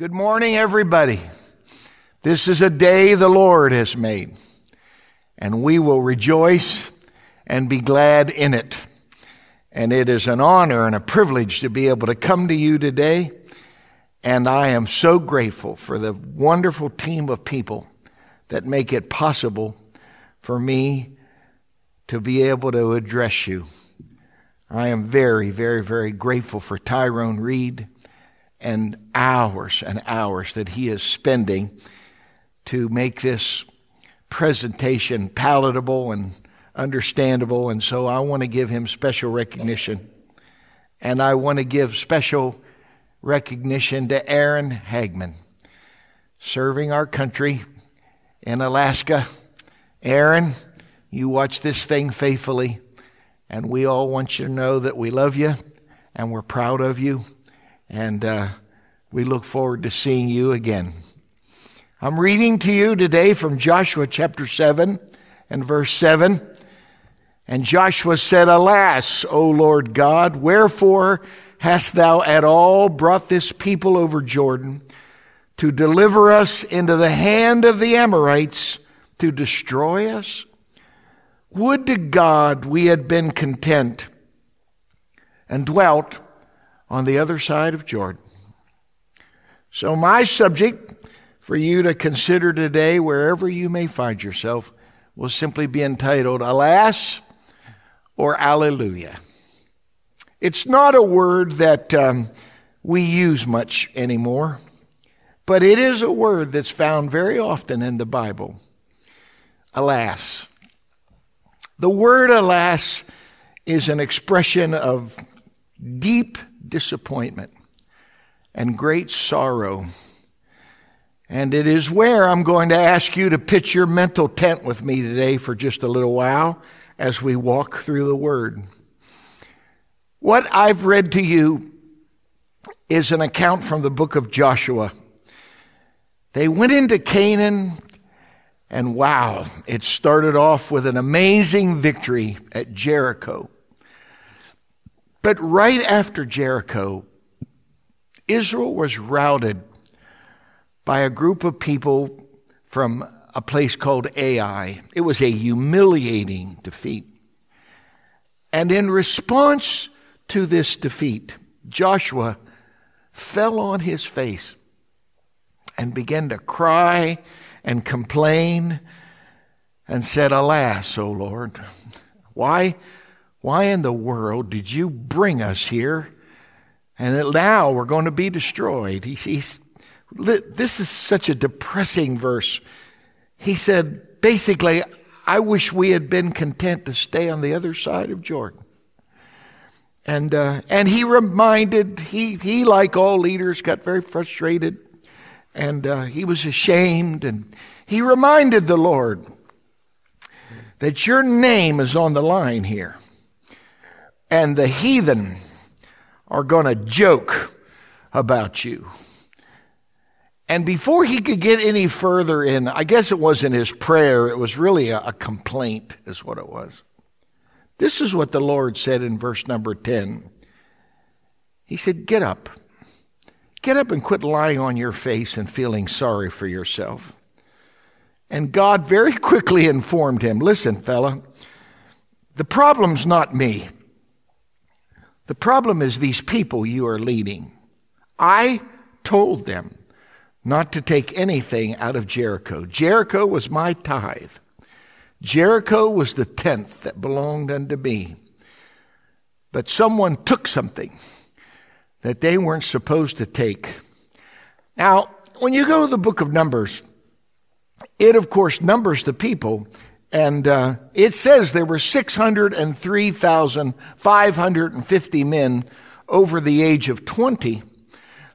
Good morning, everybody. This is a day the Lord has made, and we will rejoice and be glad in it. And it is an honor and a privilege to be able to come to you today. And I am so grateful for the wonderful team of people that make it possible for me to be able to address you. I am very, very, very grateful for Tyrone Reed and hours and hours that he is spending to make this presentation palatable and understandable. And so I want to give him special recognition. And I want to give special recognition to Aaron Hagman, serving our country in Alaska. Aaron, you watch this thing faithfully, and we all want you to know that we love you and we're proud of you. And uh, we look forward to seeing you again. I'm reading to you today from Joshua chapter 7 and verse 7. And Joshua said, Alas, O Lord God, wherefore hast thou at all brought this people over Jordan to deliver us into the hand of the Amorites to destroy us? Would to God we had been content and dwelt on the other side of Jordan. So, my subject for you to consider today, wherever you may find yourself, will simply be entitled Alas or Alleluia. It's not a word that um, we use much anymore, but it is a word that's found very often in the Bible. Alas. The word alas is an expression of deep disappointment and great sorrow. And it is where I'm going to ask you to pitch your mental tent with me today for just a little while as we walk through the Word. What I've read to you is an account from the book of Joshua. They went into Canaan, and wow, it started off with an amazing victory at Jericho. But right after Jericho, Israel was routed by a group of people from a place called Ai. It was a humiliating defeat. And in response to this defeat, Joshua fell on his face and began to cry and complain and said, Alas, O Lord, why, why in the world did you bring us here? And now we're going to be destroyed. He, he's, this is such a depressing verse. He said, basically, I wish we had been content to stay on the other side of Jordan. And, uh, and he reminded, he, he, like all leaders, got very frustrated and uh, he was ashamed. And he reminded the Lord that your name is on the line here. And the heathen are going to joke about you. And before he could get any further in, I guess it wasn't his prayer, it was really a, a, complaint, is what it was. This is what the Lord said in verse number 10. He said, Get up. Get up and quit lying on your face and feeling sorry for yourself. And God very quickly informed him Listen, fella, the problem's not me. The problem is these people you are leading. I told them not to take anything out of Jericho. Jericho was my tithe. Jericho was the tenth that belonged unto me. But someone took something that they weren't supposed to take. Now, when you go to the book of Numbers, it of course numbers the people and uh, it says there were 603,550 men over the age of 20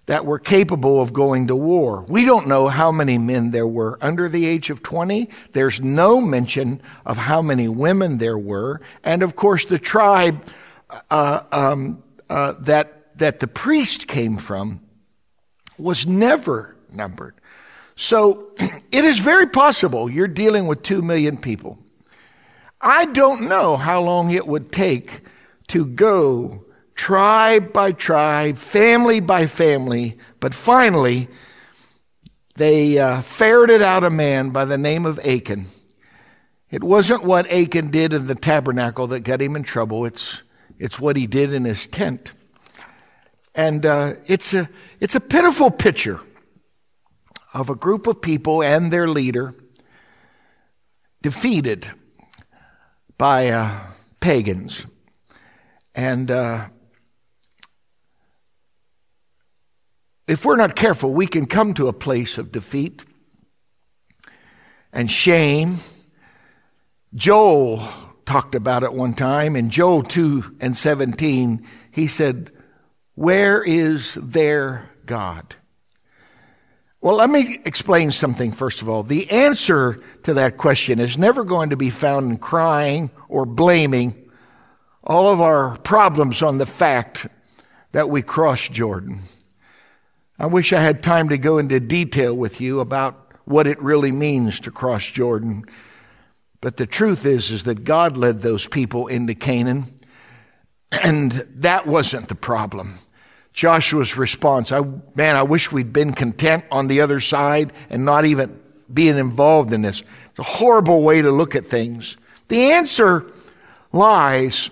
that were capable of going to war. We don't know how many men there were under the age of 20. There's no mention of how many women there were. And of course, the tribe uh, um, uh, that, that the priest came from was never numbered. So it is very possible you're dealing with two million people. I don't know how long it would take to go tribe by tribe, family by family, but finally they uh, ferreted out a man by the name of Achan. It wasn't what Achan did in the tabernacle that got him in trouble. It's, it's what he did in his tent. And uh, it's, a, it's a pitiful picture of a group of people and their leader defeated by uh, pagans. And uh, if we're not careful, we can come to a place of defeat and shame. Joel talked about it one time in Joel 2 and 17. He said, Where is their God? Well, let me explain something first of all. The answer to that question is never going to be found in crying or blaming all of our problems on the fact that we crossed Jordan. I wish I had time to go into detail with you about what it really means to cross Jordan. But the truth is, is that God led those people into Canaan, and that wasn't the problem. Joshua's response, I, man, I wish we'd been content on the other side and not even being involved in this. It's a horrible way to look at things. The answer lies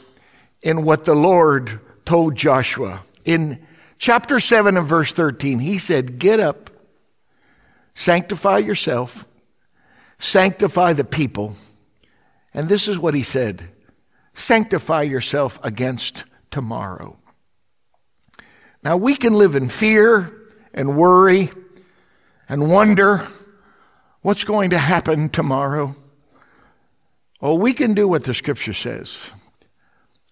in what the Lord told Joshua. In chapter 7 and verse 13, he said, Get up, sanctify yourself, sanctify the people. And this is what he said sanctify yourself against tomorrow. Now we can live in fear and worry and wonder what's going to happen tomorrow. Well, we can do what the scripture says.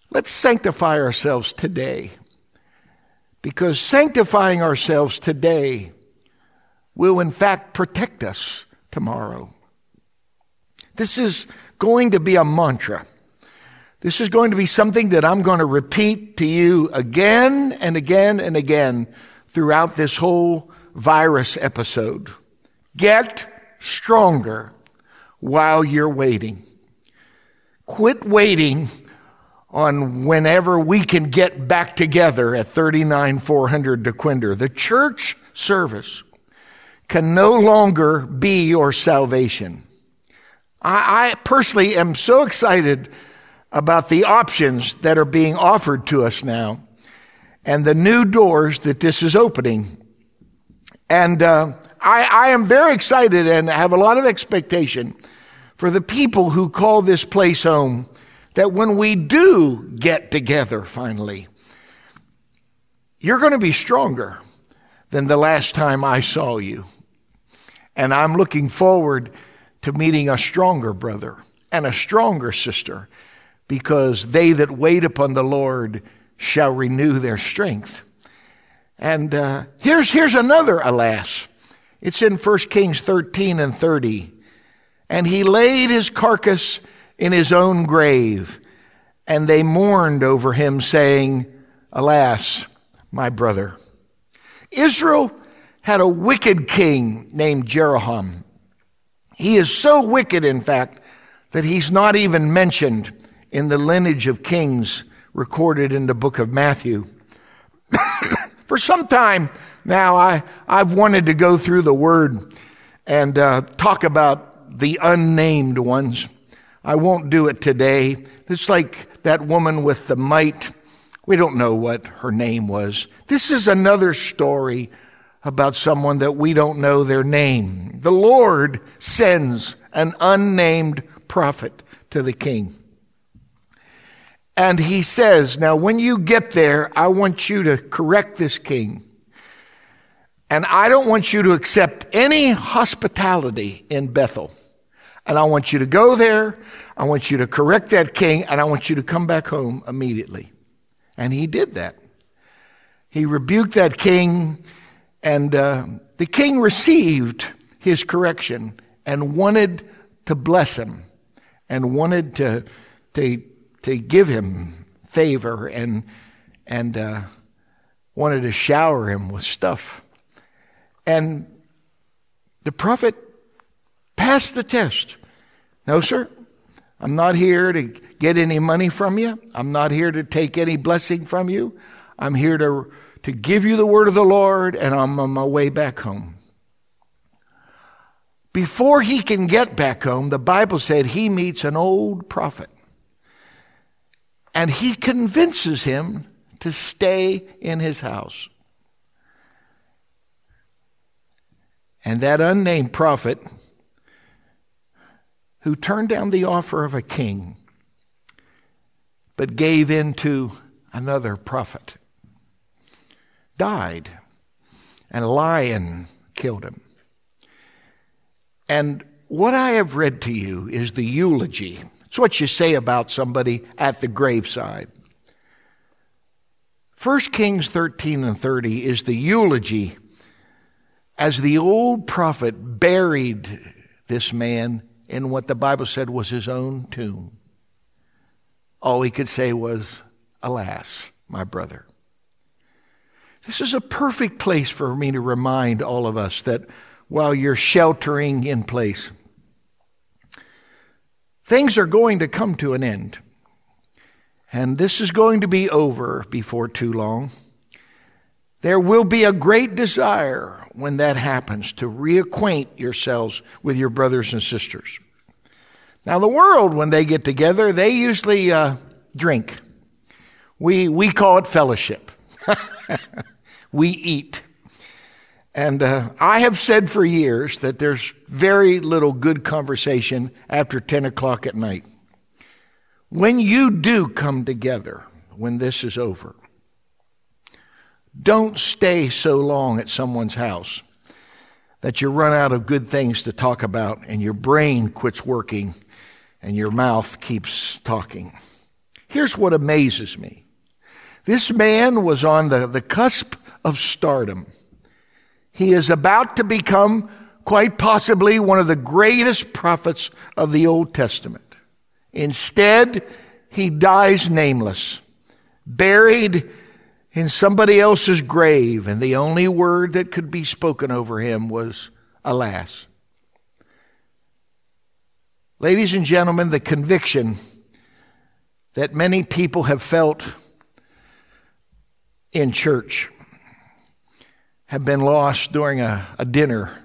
Let's sanctify ourselves today. Because sanctifying ourselves today will, in fact, protect us tomorrow. This is going to be a mantra. This is going to be something that I'm going to repeat to you again and again and again throughout this whole virus episode. Get stronger while you're waiting. Quit waiting on whenever we can get back together at 39 400 Dequindre. The church service can no longer be your salvation. I, I personally am so excited about the options that are being offered to us now and the new doors that this is opening. And uh, I, I am very excited and have a lot of expectation for the people who call this place home that when we do get together finally, you're going to be stronger than the last time I saw you. And I'm looking forward to meeting a stronger brother and a stronger sister because they that wait upon the Lord shall renew their strength. And uh, here's, here's another alas. It's in 1 Kings 13 and 30. And he laid his carcass in his own grave, and they mourned over him, saying, Alas, my brother. Israel had a wicked king named Jeroboam. He is so wicked, in fact, that he's not even mentioned in the lineage of kings recorded in the book of Matthew. For some time now, I, I've wanted to go through the word and uh, talk about the unnamed ones. I won't do it today. It's like that woman with the mite. We don't know what her name was. This is another story about someone that we don't know their name. The Lord sends an unnamed prophet to the king. And he says, Now, when you get there, I want you to correct this king. And I don't want you to accept any hospitality in Bethel. And I want you to go there. I want you to correct that king. And I want you to come back home immediately. And he did that. He rebuked that king. And uh, the king received his correction and wanted to bless him and wanted to, to to give him favor and and uh, wanted to shower him with stuff. And the prophet passed the test. No, sir. I'm not here to get any money from you. I'm not here to take any blessing from you. I'm here to, to give you the word of the Lord, and I'm on my way back home. Before he can get back home, the Bible said he meets an old prophet. And he convinces him to stay in his house. And that unnamed prophet, who turned down the offer of a king, but gave in to another prophet, died, and a lion killed him. And what I have read to you is the eulogy. It's what you say about somebody at the graveside. 1 Kings 13 and 30 is the eulogy as the old prophet buried this man in what the Bible said was his own tomb. All he could say was, Alas, my brother. This is a perfect place for me to remind all of us that while you're sheltering in place. Things are going to come to an end. And this is going to be over before too long. There will be a great desire when that happens to reacquaint yourselves with your brothers and sisters. Now, the world, when they get together, they usually uh, drink. We, we call it fellowship. we eat. And uh, I have said for years that there's very little good conversation after 10 o'clock at night. When you do come together, when this is over, don't stay so long at someone's house that you run out of good things to talk about and your brain quits working and your mouth keeps talking. Here's what amazes me. This man was on the, the cusp of stardom. He is about to become quite possibly one of the greatest prophets of the Old Testament. Instead, he dies nameless, buried in somebody else's grave, and the only word that could be spoken over him was, alas. Ladies and gentlemen, the conviction that many people have felt in church have been lost during a, a dinner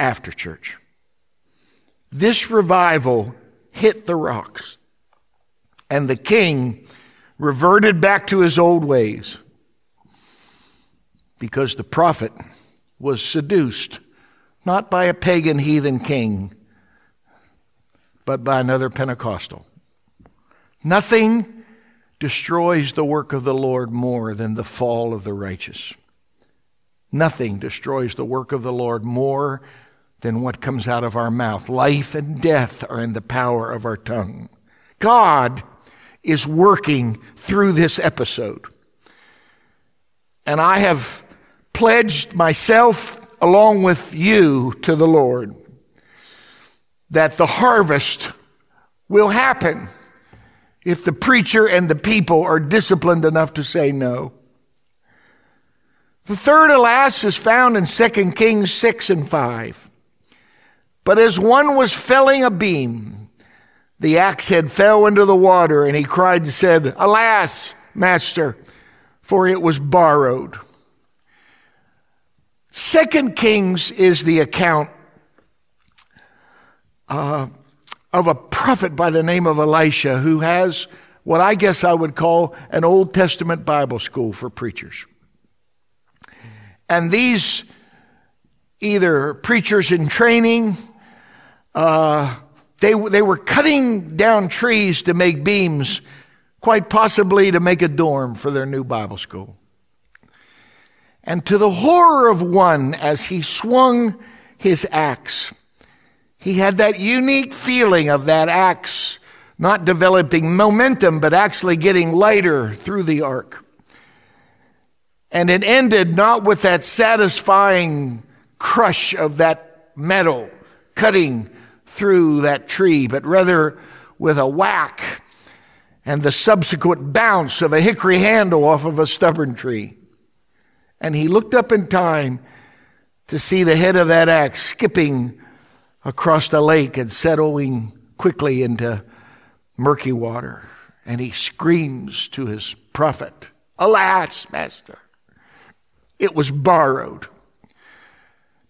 after church. This revival hit the rocks, and the king reverted back to his old ways because the prophet was seduced not by a pagan heathen king, but by another Pentecostal. Nothing destroys the work of the Lord more than the fall of the righteous. Nothing destroys the work of the Lord more than what comes out of our mouth. Life and death are in the power of our tongue. God is working through this episode. And I have pledged myself along with you to the Lord that the harvest will happen if the preacher and the people are disciplined enough to say no. The third alas is found in 2 Kings 6 and 5. But as one was felling a beam, the axe head fell into the water, and he cried and said, Alas, master, for it was borrowed. Second Kings is the account uh, of a prophet by the name of Elisha who has what I guess I would call an Old Testament Bible school for preachers. And these either preachers in training, uh, they, they were cutting down trees to make beams, quite possibly to make a dorm for their new Bible school. And to the horror of one, as he swung his axe, he had that unique feeling of that axe not developing momentum, but actually getting lighter through the arc. And it ended not with that satisfying crush of that metal cutting through that tree, but rather with a whack and the subsequent bounce of a hickory handle off of a stubborn tree. And he looked up in time to see the head of that axe skipping across the lake and settling quickly into murky water. And he screams to his prophet, Alas, master! It was borrowed.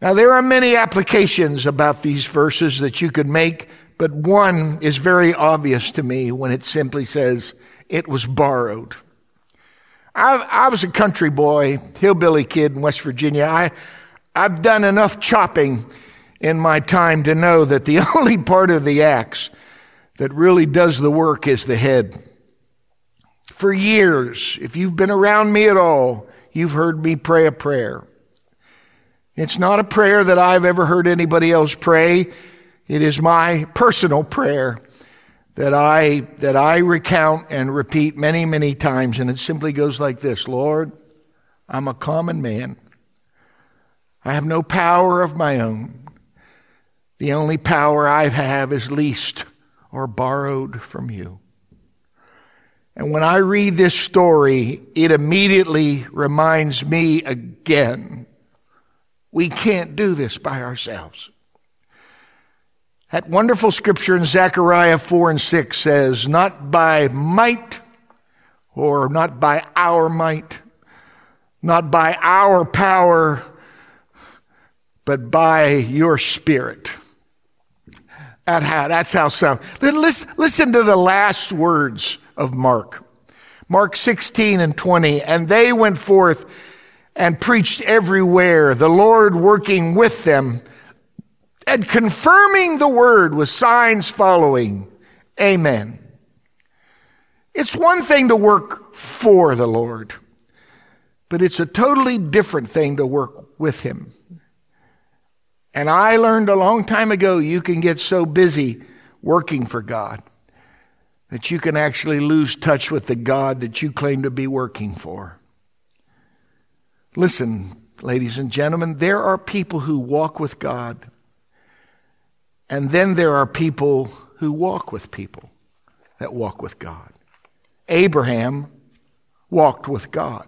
Now, there are many applications about these verses that you could make, but one is very obvious to me when it simply says, it was borrowed. I, I was a country boy, hillbilly kid in West Virginia. I, I've done enough chopping in my time to know that the only part of the axe that really does the work is the head. For years, if you've been around me at all, you've heard me pray a prayer. It's not a prayer that I've ever heard anybody else pray. It is my personal prayer that I, that I recount and repeat many, many times. And it simply goes like this. Lord, I'm a common man. I have no power of my own. The only power I have is leased or borrowed from you. And when I read this story, it immediately reminds me again we can't do this by ourselves. That wonderful scripture in Zechariah 4 and 6 says, Not by might or not by our might, not by our power, but by your spirit. That how, that's how some. Listen, listen to the last words of Mark. Mark 16 and 20. And they went forth and preached everywhere, the Lord working with them and confirming the word with signs following. Amen. It's one thing to work for the Lord, but it's a totally different thing to work with Him. And I learned a long time ago you can get so busy working for God that you can actually lose touch with the God that you claim to be working for. Listen, ladies and gentlemen, there are people who walk with God, and then there are people who walk with people that walk with God. Abraham walked with God.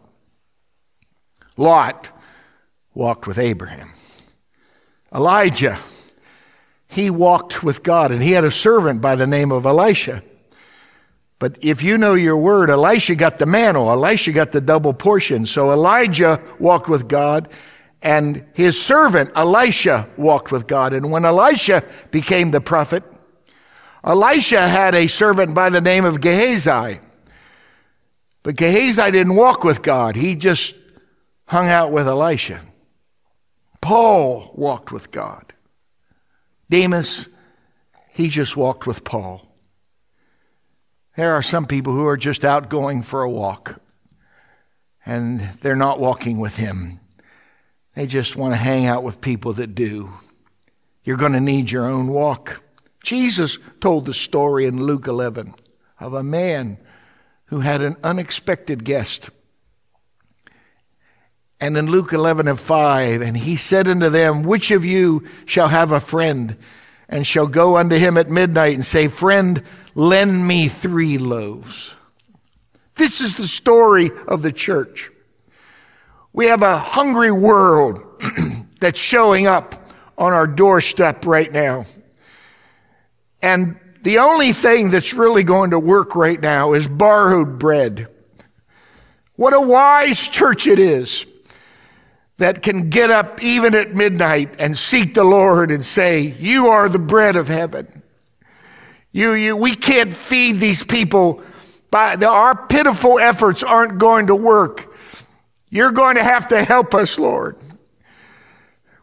Lot walked with Abraham. Elijah, he walked with God, and he had a servant by the name of Elisha. But if you know your word, Elisha got the mantle. Elisha got the double portion. So Elijah walked with God and his servant Elisha walked with God. And when Elisha became the prophet, Elisha had a servant by the name of Gehazi. But Gehazi didn't walk with God. He just hung out with Elisha. Paul walked with God. Demas, he just walked with Paul. There are some people who are just out going for a walk and they're not walking with Him. They just want to hang out with people that do. You're going to need your own walk. Jesus told the story in Luke 11 of a man who had an unexpected guest. And in Luke 11 and 5, and he said unto them, Which of you shall have a friend and shall go unto him at midnight and say, Friend, lend me three loaves. This is the story of the church. We have a hungry world that's showing up on our doorstep right now. And the only thing that's really going to work right now is borrowed bread. What a wise church it is that can get up even at midnight and seek the Lord and say, You are the bread of heaven. You, you, we can't feed these people. By the, our pitiful efforts aren't going to work. You're going to have to help us, Lord.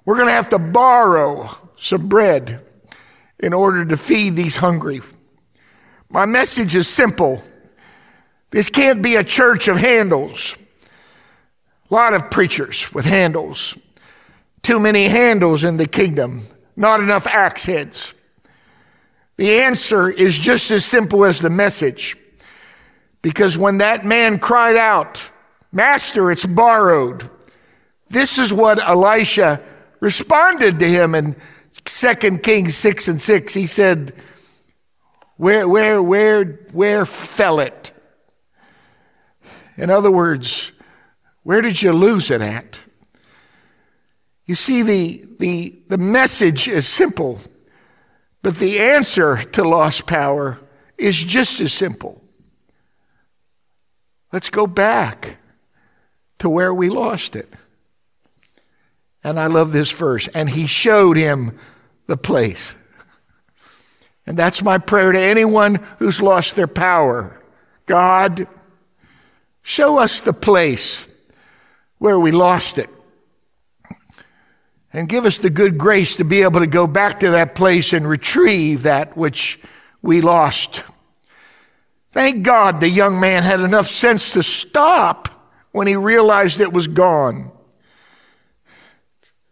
We're going to have to borrow some bread in order to feed these hungry. My message is simple. This can't be a church of handles. A lot of preachers with handles. Too many handles in the kingdom. Not enough axe heads. The answer is just as simple as the message. Because when that man cried out, Master, it's borrowed. This is what Elisha responded to him in 2 Kings 6 and 6. He said, Where, where, where, where fell it? In other words, where did you lose it at? You see, the, the, the message is simple. But the answer to lost power is just as simple. Let's go back to where we lost it. And I love this verse. And he showed him the place. And that's my prayer to anyone who's lost their power. God, show us the place where we lost it. And give us the good grace to be able to go back to that place and retrieve that which we lost. Thank God the young man had enough sense to stop when he realized it was gone.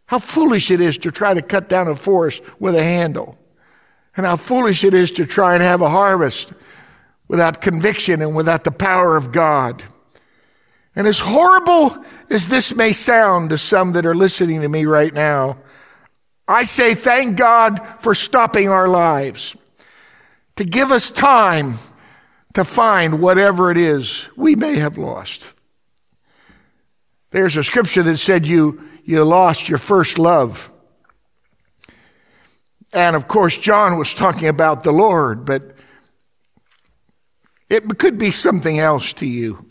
How foolish it is to try to cut down a forest with a handle. And how foolish it is to try and have a harvest without conviction and without the power of God. And as horrible as this may sound to some that are listening to me right now, I say thank God for stopping our lives to give us time to find whatever it is we may have lost. There's a scripture that said you, you lost your first love. And of course, John was talking about the Lord, but it could be something else to you.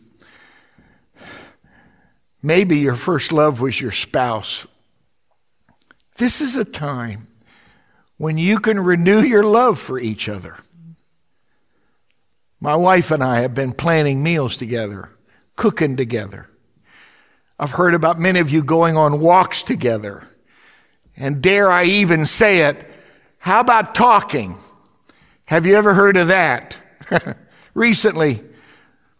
Maybe your first love was your spouse. This is a time when you can renew your love for each other. My wife and I have been planning meals together, cooking together. I've heard about many of you going on walks together. And dare I even say it, how about talking? Have you ever heard of that? Recently,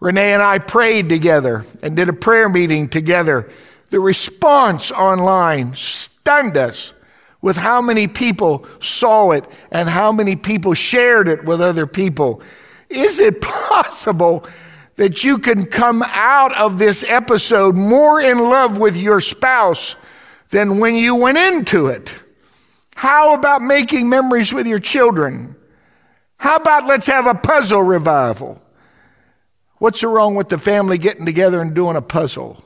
Renee and I prayed together and did a prayer meeting together. The response online stunned us with how many people saw it and how many people shared it with other people. Is it possible that you can come out of this episode more in love with your spouse than when you went into it? How about making memories with your children? How about let's have a puzzle revival? What's wrong with the family getting together and doing a puzzle?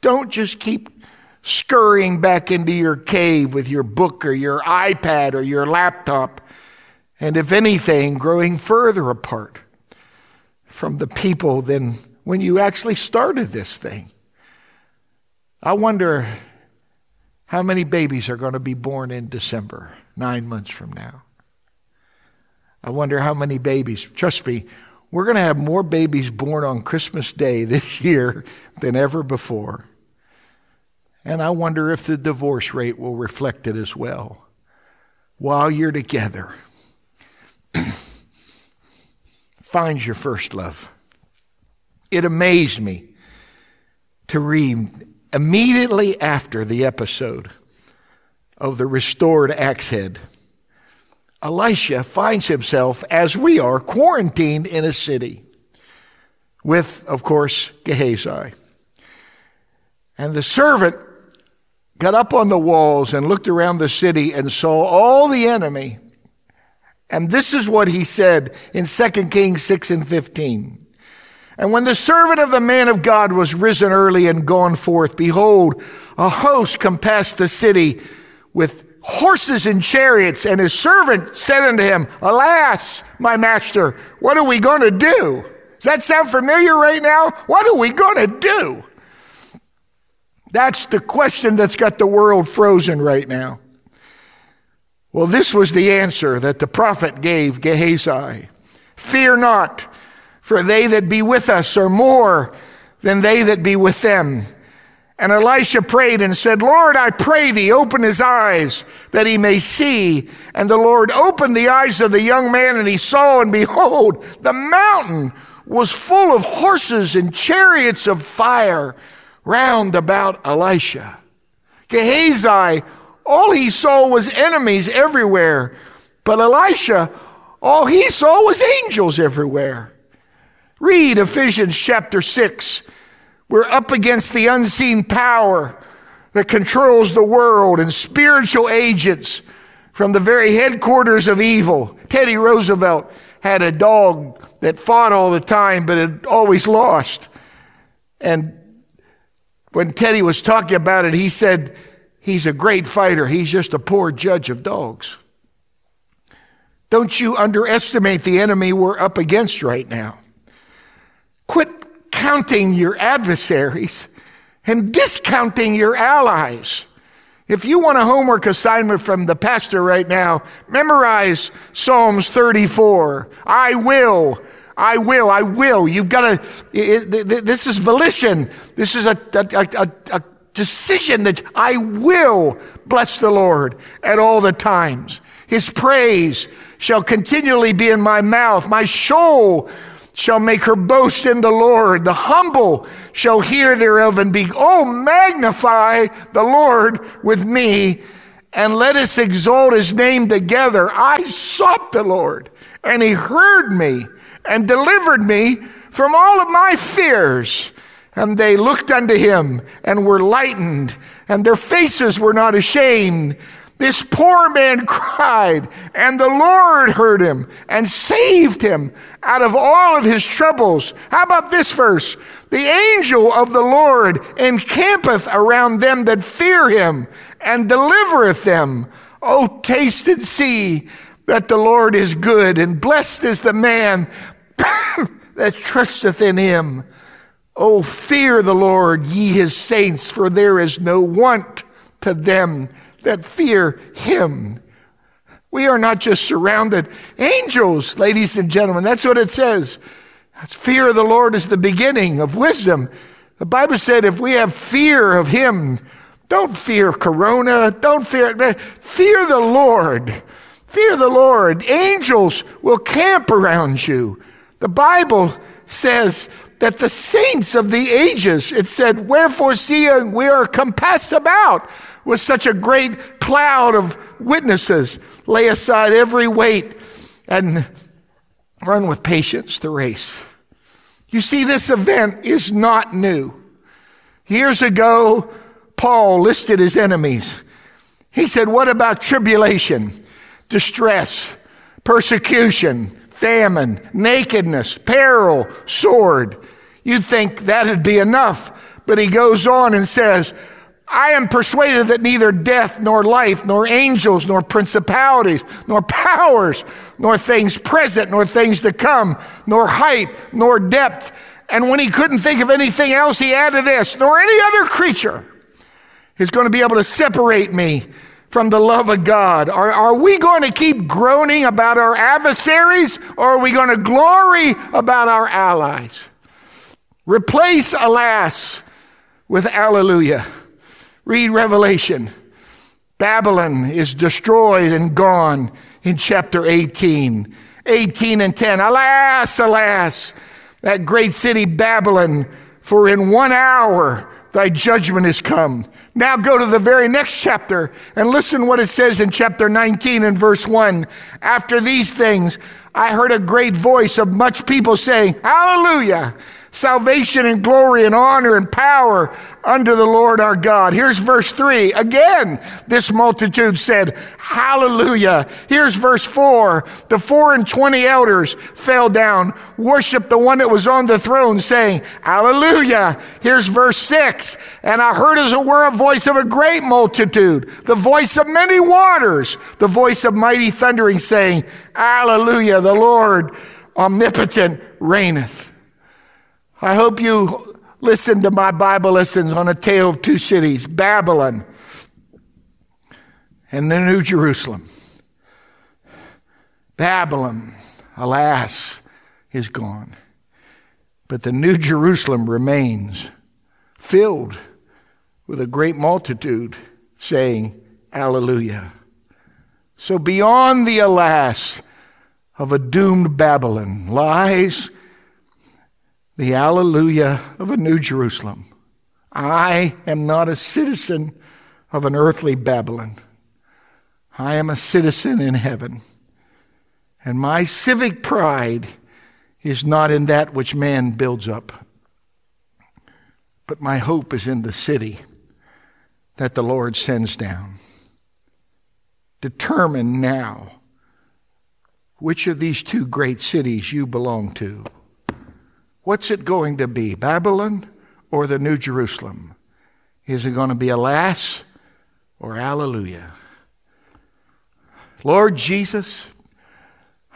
Don't just keep scurrying back into your cave with your book or your iPad or your laptop and if anything, growing further apart from the people than when you actually started this thing. I wonder how many babies are going to be born in December, nine months from now. I wonder how many babies, trust me, we're going to have more babies born on Christmas Day this year than ever before. And I wonder if the divorce rate will reflect it as well. While you're together, find your first love. It amazed me to read immediately after the episode of the restored axe head. Elisha finds himself, as we are, quarantined in a city with, of course, Gehazi. And the servant got up on the walls and looked around the city and saw all the enemy and this is what he said in 2 Kings 6 and 15. And when the servant of the man of God was risen early and gone forth, behold, a host compassed the city with horses and chariots. And his servant said unto him, Alas, my master, what are we going to do? Does that sound familiar right now? What are we going to do? That's the question that's got the world frozen right now. Well, this was the answer that the prophet gave Gehazi. Fear not, for they that be with us are more than they that be with them. And Elisha prayed and said, Lord, I pray thee, open his eyes that he may see. And the Lord opened the eyes of the young man and he saw and behold, the mountain was full of horses and chariots of fire round about Elisha. Gehazi all he saw was enemies everywhere. But Elisha, all he saw was angels everywhere. Read Ephesians chapter 6. We're up against the unseen power that controls the world and spiritual agents from the very headquarters of evil. Teddy Roosevelt had a dog that fought all the time, but it always lost. And when Teddy was talking about it, he said, He's a great fighter. He's just a poor judge of dogs. Don't you underestimate the enemy we're up against right now. Quit counting your adversaries and discounting your allies. If you want a homework assignment from the pastor right now, memorize Psalms 34. I will. I will. I will. You've got to, this is volition. This is a, a, a, a decision that I will bless the Lord at all the times. His praise shall continually be in my mouth. My soul shall make her boast in the Lord. The humble shall hear thereof and be, oh, magnify the Lord with me and let us exalt his name together. I sought the Lord and he heard me and delivered me from all of my fears. And they looked unto him and were lightened and their faces were not ashamed. This poor man cried, and the Lord heard him and saved him out of all of his troubles. How about this verse? The angel of the Lord encampeth around them that fear him and delivereth them. Oh, taste and see that the Lord is good, and blessed is the man that trusteth in him. Oh, fear the Lord, ye his saints, for there is no want to them that fear him. We are not just surrounded. Angels, ladies and gentlemen, that's what it says. Fear of the Lord is the beginning of wisdom. The Bible said if we have fear of him, don't fear corona, don't fear, fear the Lord. Fear the Lord. Angels will camp around you. The Bible says that the saints of the ages, it said, wherefore seeing we are compassed about with such a great cloud of witnesses. Lay aside every weight and run with patience the race. You see, this event is not new. Years ago, Paul listed his enemies. He said, What about tribulation, distress, persecution, famine, nakedness, peril, sword? You'd think that'd be enough. But he goes on and says, I am persuaded that neither death, nor life, nor angels, nor principalities, nor powers, nor things present, nor things to come, nor height, nor depth. And when he couldn't think of anything else, he added this, nor any other creature is going to be able to separate me from the love of God. Are, are we going to keep groaning about our adversaries, or are we going to glory about our allies? Replace alas with hallelujah. Read Revelation. Babylon is destroyed and gone in chapter 18. 18 and 10. Alas, alas, that great city Babylon, for in one hour thy judgment is come. Now go to the very next chapter and listen what it says in chapter 19 and verse 1. After these things, I heard a great voice of much people saying, Hallelujah! Salvation and glory and honor and power unto the Lord our God. Here's verse 3. Again, this multitude said, Hallelujah. Here's verse 4. The four and twenty elders fell down, worshiped the one that was on the throne, saying, Hallelujah. Here's verse 6. And I heard as it were a voice of a great multitude, the voice of many waters, the voice of mighty thundering, saying, Hallelujah. The Lord omnipotent reigneth. I hope you listen to my Bible lessons on a tale of two cities, Babylon and the New Jerusalem. Babylon, alas, is gone. But the New Jerusalem remains filled with a great multitude saying, Alleluia. So beyond the alas of a doomed Babylon lies the Alleluia of a New Jerusalem. I am not a citizen of an earthly Babylon. I am a citizen in heaven. And my civic pride is not in that which man builds up, but my hope is in the city that the Lord sends down. Determine now which of these two great cities you belong to. What's it going to be, Babylon or the New Jerusalem? Is it going to be alas or hallelujah? Lord Jesus,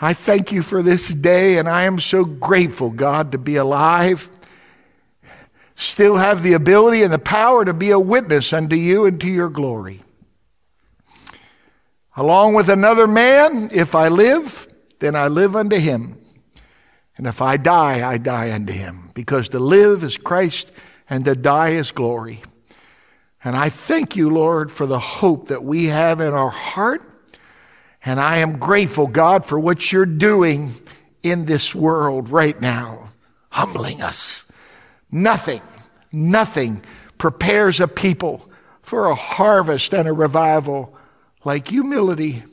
I thank you for this day, and I am so grateful, God, to be alive, still have the ability and the power to be a witness unto you and to your glory. along with another man. If I live, then I live unto him. And if I die, I die unto him. Because to live is Christ and to die is glory. And I thank you, Lord, for the hope that we have in our heart. And I am grateful, God, for what you're doing in this world right now, humbling us. Nothing, nothing prepares a people for a harvest and a revival like humility.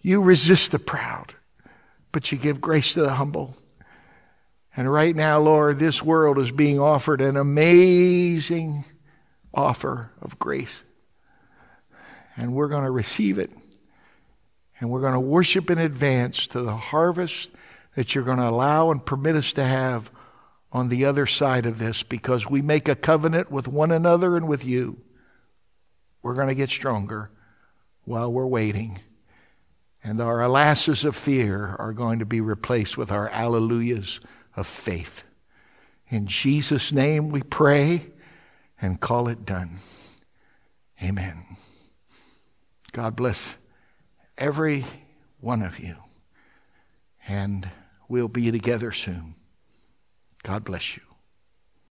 You resist the proud, but you give grace to the humble. And right now, Lord, this world is being offered an amazing offer of grace. And we're going to receive it. And we're going to worship in advance to the harvest that you're going to allow and permit us to have on the other side of this because we make a covenant with one another and with you. We're going to get stronger while we're waiting. And our alasses of fear are going to be replaced with our alleluias of faith. In Jesus' name we pray and call it done. Amen. God bless every one of you. And we'll be together soon. God bless you.